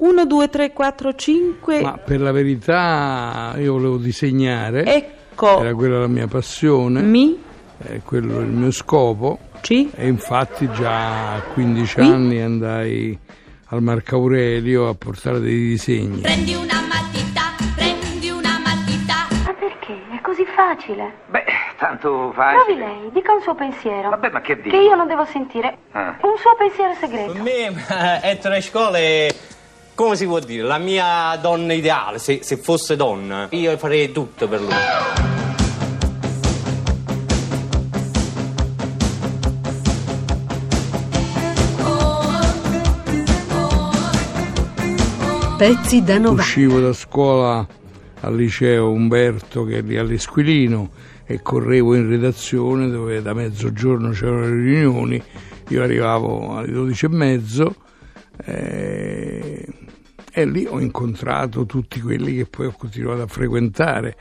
1, 2, 3, 4, 5. Ma per la verità io volevo disegnare, Ecco. era quella la mia passione, Mi. è quello il mio scopo C. e infatti già a 15 Qui? anni andai al Marco Aurelio a portare dei disegni. Prendi una matita, prendi una matita. Ma perché? È così facile. Beh, tanto Provi facile. lei, dica un suo pensiero. Vabbè, ma che dici? Che io non devo sentire. Ah. Un suo pensiero segreto. Me Ettore Scola è, come si può dire, la mia donna ideale, se, se fosse donna. Io farei tutto per lui. Pezzi da 90. Uscivo da scuola al liceo Umberto che è lì all'Esquilino e correvo in redazione dove da mezzogiorno c'erano le riunioni, io arrivavo alle 12 e mezzo eh, e lì ho incontrato tutti quelli che poi ho continuato a frequentare.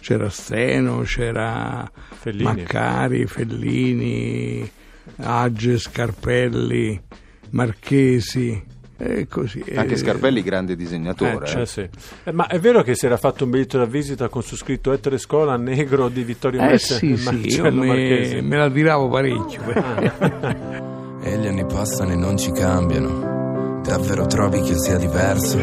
C'era Steno, c'era Fellini. Maccari, Fellini, Age, Scarpelli, Marchesi e così. Anche Eh, Scarpelli, grande disegnatore. Eh, sì. Eh, ma è vero che si era fatto un biglietto da visita con su scritto Ettore Scola negro di Vittorio Eh Messe sì, sì, me, Marchesi? me la tiravo parecchio. E gli anni passano e non ci cambiano. Davvero trovi che io sia diverso?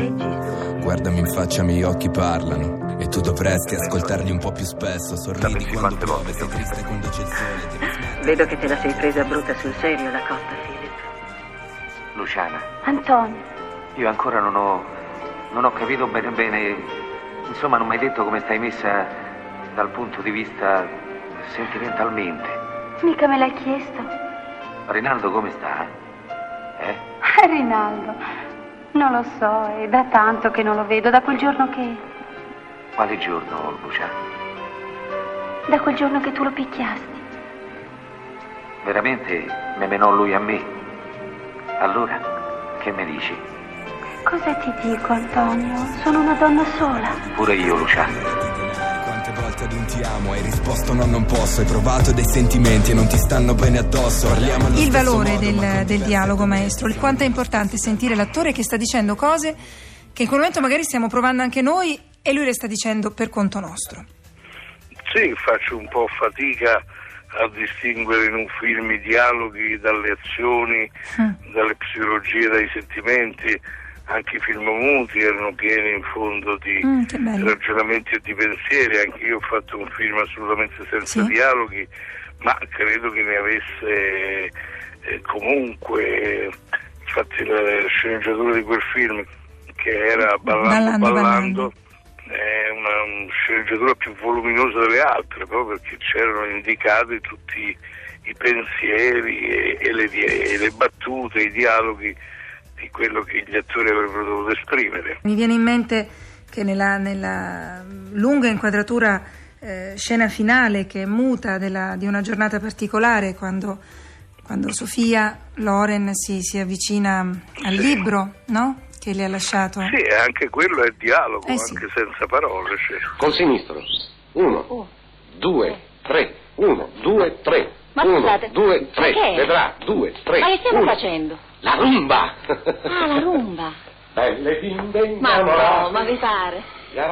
Guardami in faccia, i miei occhi parlano. E tu dovresti ascoltarli un po' più spesso. Sorridi quando quante piove, volte sei ti ho triste quando c'è il sole. Vedo che te la sei presa brutta sul serio la cotta, Philip. Luciana, Antonio, io ancora non ho, non ho capito bene bene, insomma non mi hai detto come stai messa dal punto di vista sentimentalmente. mica me l'hai chiesto. Rinaldo come sta? Rinaldo, non lo so, è da tanto che non lo vedo, da quel giorno che. Quale giorno, Luciana? da quel giorno che tu lo picchiasti. Veramente me menò lui a me? Allora, che mi dici? Cosa ti dico, Antonio? Sono una donna sola. Pure io, Luciana. Volte ad un ti amo hai risposto no non posso Hai provato dei sentimenti e non ti stanno bene addosso Parliamo allo Il valore modo, del, del dialogo, maestro, il quanto è importante sentire l'attore che sta dicendo cose che in quel momento magari stiamo provando anche noi e lui le sta dicendo per conto nostro. Sì, faccio un po' fatica a distinguere in un film i dialoghi dalle azioni, dalle psicologie, dai sentimenti. Anche i film muti erano pieni in fondo di Mm, ragionamenti e di pensieri. Anche io ho fatto un film assolutamente senza Sì. dialoghi, ma credo che ne avesse eh, comunque. Infatti la sceneggiatura di quel film, che era Ballando Ballando, Ballando, è una, una sceneggiatura più voluminosa delle altre, proprio perché c'erano indicati tutti i pensieri e, e le, e le battute, i dialoghi di quello che gli attori avrebbero dovuto esprimere. Mi viene in mente che nella, nella lunga inquadratura eh, scena finale che è muta della- di una giornata particolare quando, quando Sofia Loren si, si avvicina al libro no? che le ha lasciato. Sì, e anche quello è dialogo, Eh sì. anche senza parole. cioè. Col sinistro. Uno, due, tre. Uno, due, tre. Ma Uno, scusate, due, tre. ma che è? Vedrà, due, tre. Ma che stiamo uno. facendo? La rumba. Ah, la rumba. Belle bimbe Ma innamorate. no, ma vi pare?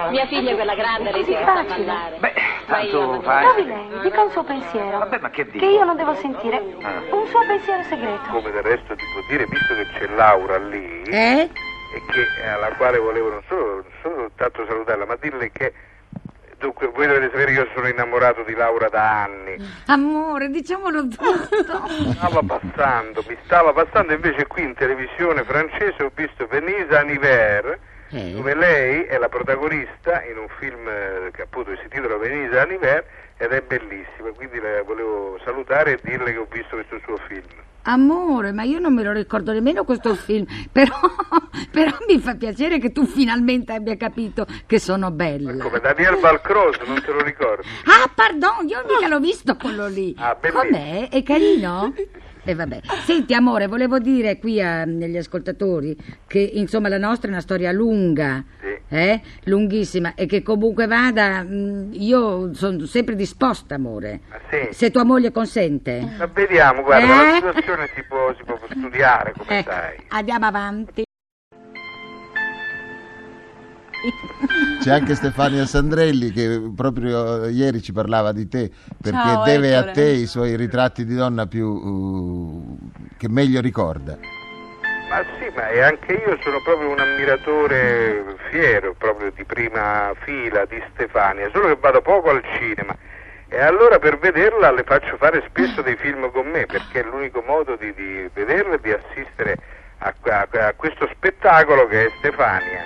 Mia figlia è quella grande, lei si Così sa facile. ballare. Beh, Ma io tanto facile. Provi lei, dica un suo pensiero. Vabbè, ma che dico? Che io non devo sentire. Ah. Un suo pensiero segreto. Come del resto ti può dire, visto che c'è Laura lì, Eh? e che, alla quale volevo non solo, non solo tanto salutarla, ma dirle che dunque voi dovete sapere che io sono innamorato di Laura da anni. Amore, diciamolo tutto. Stava passando, mi stava passando invece qui in televisione francese ho visto Venise Anniver Eh? dove lei è la protagonista in un film eh, che appunto si intitola Venise Anniver ed è bellissima, quindi la volevo salutare e dirle che ho visto questo suo film. Amore, ma io non me lo ricordo nemmeno questo film, però, però mi fa piacere che tu finalmente abbia capito che sono bella. Come Daniel Balcross, non te lo ricordi? Ah, pardon, io mica l'ho visto quello lì. Ah, bellissimo. Com'è? È carino? E vabbè. Senti, amore, volevo dire qui agli ascoltatori che insomma la nostra è una storia lunga, Sì. eh? lunghissima, e che comunque vada, mh, io sono sempre disposta, amore. Ah, sì. Se tua moglie consente. Ma vediamo, guarda, Eh? la situazione si può, si può studiare, come Ecco, sai. andiamo avanti. C'è anche Stefania Sandrelli che proprio ieri ci parlava di te perché Ciao, deve a Ettore. te i suoi ritratti di donna più uh, che meglio ricorda. Ma sì, ma e anche io sono proprio un ammiratore fiero, proprio di prima fila di Stefania, solo che vado poco al cinema. E allora per vederla le faccio fare spesso dei film con me, perché è l'unico modo di, di vederla e di assistere a, a- a questo spettacolo che è Stefania.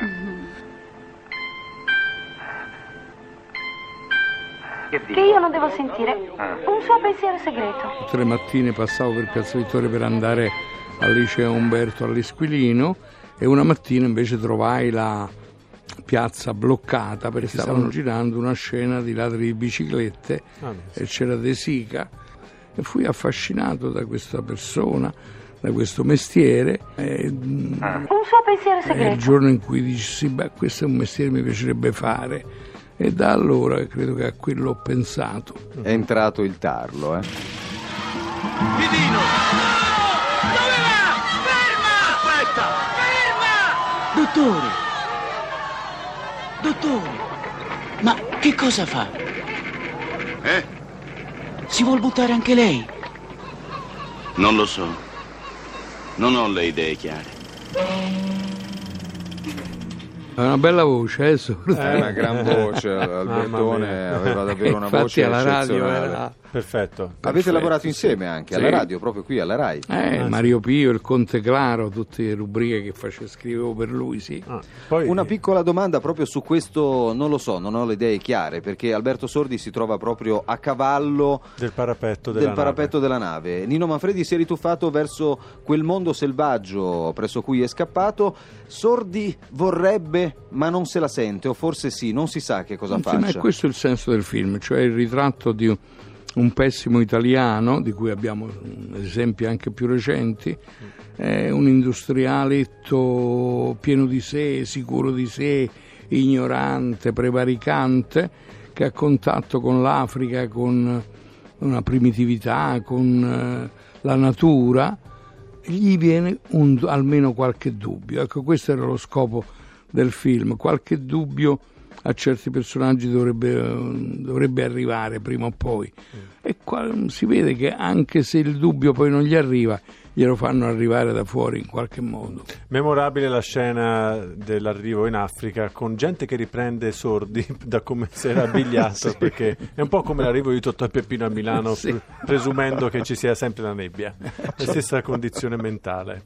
Che Che io non devo sentire. Un suo pensiero segreto. Tutte le mattine passavo per Piazza Vittoria per andare al liceo Umberto all'Esquilino e una mattina invece trovai la piazza bloccata perché stavano girando una scena di ladri di biciclette Ah, e c'era De Sica. E fui affascinato da questa persona, da questo mestiere e, mm, Un suo pensiero è il segreto. giorno in cui dici sì, beh, questo è un mestiere che mi piacerebbe fare e da allora credo che a quello ho pensato. È entrato il tarlo, eh. Dottore! Dottore! Ma che cosa fa? Eh? Si vuol buttare anche lei? Non lo so. Non ho le idee chiare. Ha una bella voce, eh, Sordi? È una gran voce, Albertone aveva davvero una Infatti voce alla radio era- Perfetto. Avete Perfetto, lavorato sì. insieme anche Sì. alla radio, proprio qui alla RAI. Eh, Mario Pio, il Conte Claro, tutte le rubriche che face- scrivevo per lui, sì. Una piccola domanda proprio su questo, non lo so, non ho le idee chiare, perché Alberto Sordi si trova proprio a cavallo Del parapetto della del parapetto della nave. Nino Manfredi si è rituffato verso quel mondo selvaggio presso cui è scappato. Sordi vorrebbe, ma non se la sente, o forse sì, non si sa che cosa Sì, ma è faccia. questo il senso del film, cioè il ritratto di un, pessimo italiano, di cui abbiamo esempi anche più recenti, è un industrialetto pieno di sé, sicuro di sé, ignorante, prevaricante, che a contatto con l'Africa, con una primitività, con eh, la natura, gli viene un- almeno qualche dubbio. Ecco, questo era lo scopo del film, qualche dubbio a certi personaggi dovrebbe, dovrebbe arrivare prima o poi. E qua si vede che anche se il dubbio poi non gli arriva, glielo fanno arrivare da fuori in qualche modo. Memorabile la scena dell'arrivo in Africa con gente che riprende sordi da come si era abbigliato, Sì. perché è un po' come l'arrivo di Totò e Peppino a Milano, Sì. pre- presumendo che ci sia sempre la nebbia. La stessa condizione mentale.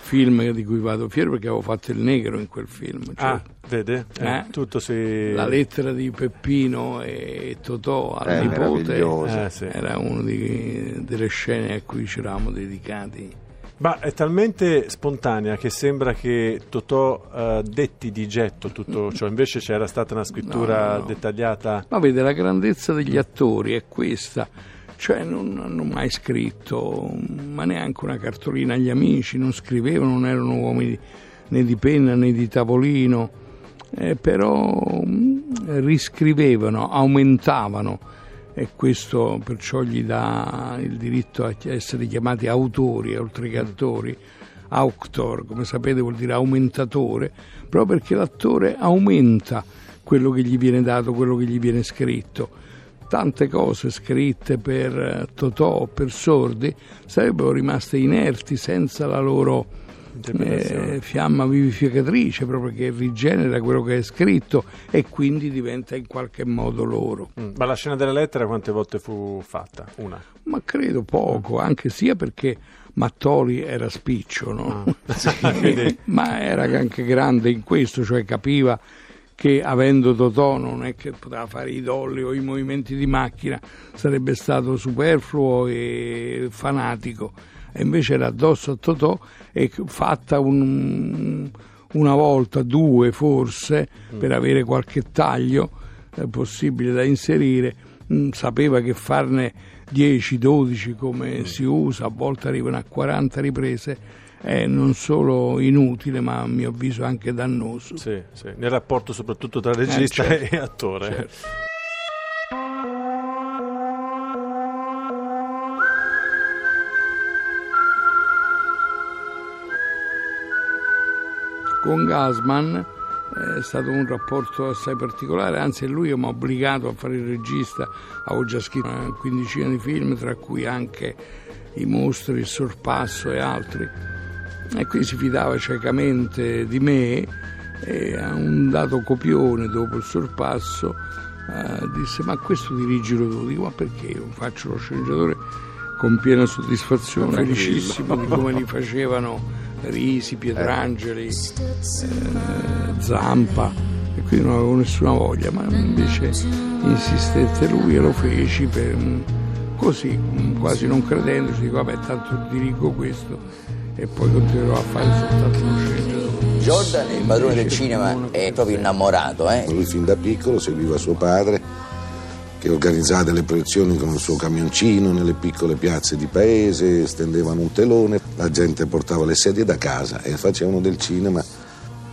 Film di cui vado fiero perché avevo fatto il negro in quel film. cioè, Ah, vede? Eh, Eh? tutto si... La lettera di Peppino e Totò al Eh, nipote. Eh, sì. era una delle scene a cui ci eravamo dedicati. Ma è talmente spontanea che sembra che Totò eh, detti di getto tutto ciò, invece c'era stata una scrittura No, no. dettagliata. Ma vede, la grandezza degli attori è questa. Cioè non hanno mai scritto, ma neanche una cartolina agli amici, non scrivevano, non erano uomini né di penna né di tavolino, eh, però mh, riscrivevano, aumentavano e questo perciò gli dà il diritto a essere chiamati autori, oltre che attori. Auctor, come sapete, vuol dire aumentatore, proprio perché l'attore aumenta quello che gli viene dato, quello che gli viene scritto. Tante cose scritte per eh, Totò o per sordi sarebbero rimaste inerti senza la loro. Eh, fiamma vivificatrice, proprio che rigenera quello che è scritto e quindi diventa in qualche modo loro. Mm, Ma la scena della lettera quante volte fu fatta? Una. Ma credo poco, anche sia perché Mattoli era spiccio, no? Ah. Vedi? ma era anche grande in questo, cioè capiva che avendo Totò non è che poteva fare i dolli o i movimenti di macchina, sarebbe stato superfluo e fanatico. E invece era addosso a Totò e fatta un- una volta, due forse, per avere qualche taglio eh, possibile da inserire, mh, sapeva che farne 10, 12 come si usa, a volte arrivano a 40 riprese, è non solo inutile ma a mio avviso anche dannoso. Sì, sì. Nel rapporto soprattutto tra regista certo, e attore. certo. Con Gasman È stato un rapporto assai particolare, anzi lui mi ha obbligato a fare il regista, avevo già scritto una quindicina di film, tra cui anche I mostri, Il sorpasso e altri. E quindi si fidava ciecamente di me e a un dato copione dopo il sorpasso eh, disse ma questo dirigilo tu, dico ma perché? Io faccio lo sceneggiatore con piena soddisfazione, felicissimo di come li facevano Risi, Pietrangeli, eh, Zampa e quindi non avevo nessuna voglia, ma invece insistette lui e lo feci per, così, quasi non credendoci, dico vabbè tanto dirigo questo e poi continuerò a fare soltanto lo sceneggiatore. Jordan, il padrone del cinema, è proprio innamorato, eh? Lui fin da piccolo seguiva suo padre che organizzava delle proiezioni con il suo camioncino nelle piccole piazze di paese, stendevano un telone, la gente portava le sedie da casa e facevano del cinema,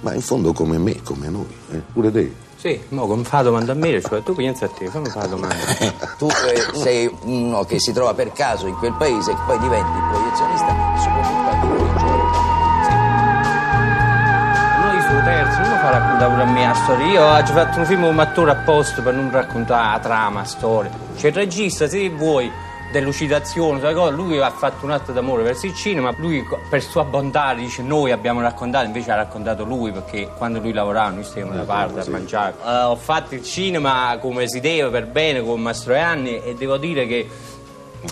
ma in fondo come me, come noi, eh? pure te. Sì, mo come fa la domanda a me, cioè tu pensa a te, fare la domanda. Tu eh, sei uno che si trova per caso in quel paese e poi diventi proiezionista, soprattutto anche terzo, non mi fa raccontare pure a me la storia. Io ho fatto un film come attore apposta per non raccontare la trama, la storia. C'è il regista, se vuoi, delucidazione, lui ha fatto un atto d'amore verso il cinema, lui per sua bontà dice noi abbiamo raccontato, invece ha raccontato lui perché quando lui lavorava noi stavamo da parte a mangiare. Eh, ho fatto il cinema come si deve, per bene, con Mastroianni e devo dire che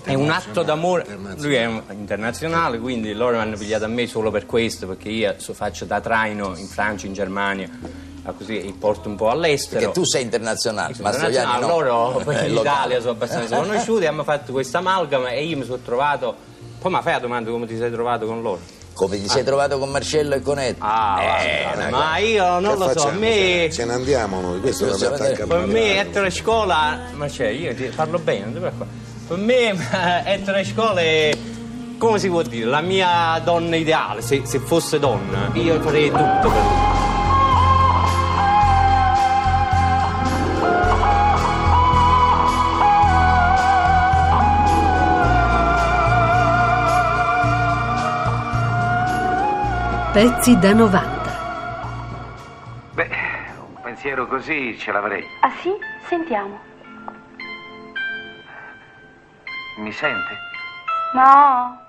è un atto d'amore, lui è internazionale, quindi loro mi hanno pigliato a me solo per questo, perché io so- faccio da traino in Francia, in Germania, ah, così e porto un po' all'estero. Perché tu sei internazionale, Sono Mastroianni no. internazionale, loro Eh, in. Italia sono abbastanza conosciuti, hanno fatto questa amalgama e io mi sono trovato. Poi mi fai la domanda come ti sei trovato con loro? Come ti sei trovato con Marcello e con Ed? Ah, guarda, ma io non Che lo so, a facciamo? me. Ce ne andiamo noi, questo è vedere. attacca Per me ettore scuola, ma cioè io ti parlo bene, non ti preoccupare. Per me ettore scuola è, come si può dire, la mia donna ideale, se, se fosse donna, io farei tutto per lei. Pezzi da 90. Beh, un pensiero così ce l'avrei. Ah sì? Sentiamo. Mi sente? No.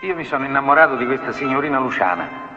Io mi sono innamorato di questa signorina Luciana.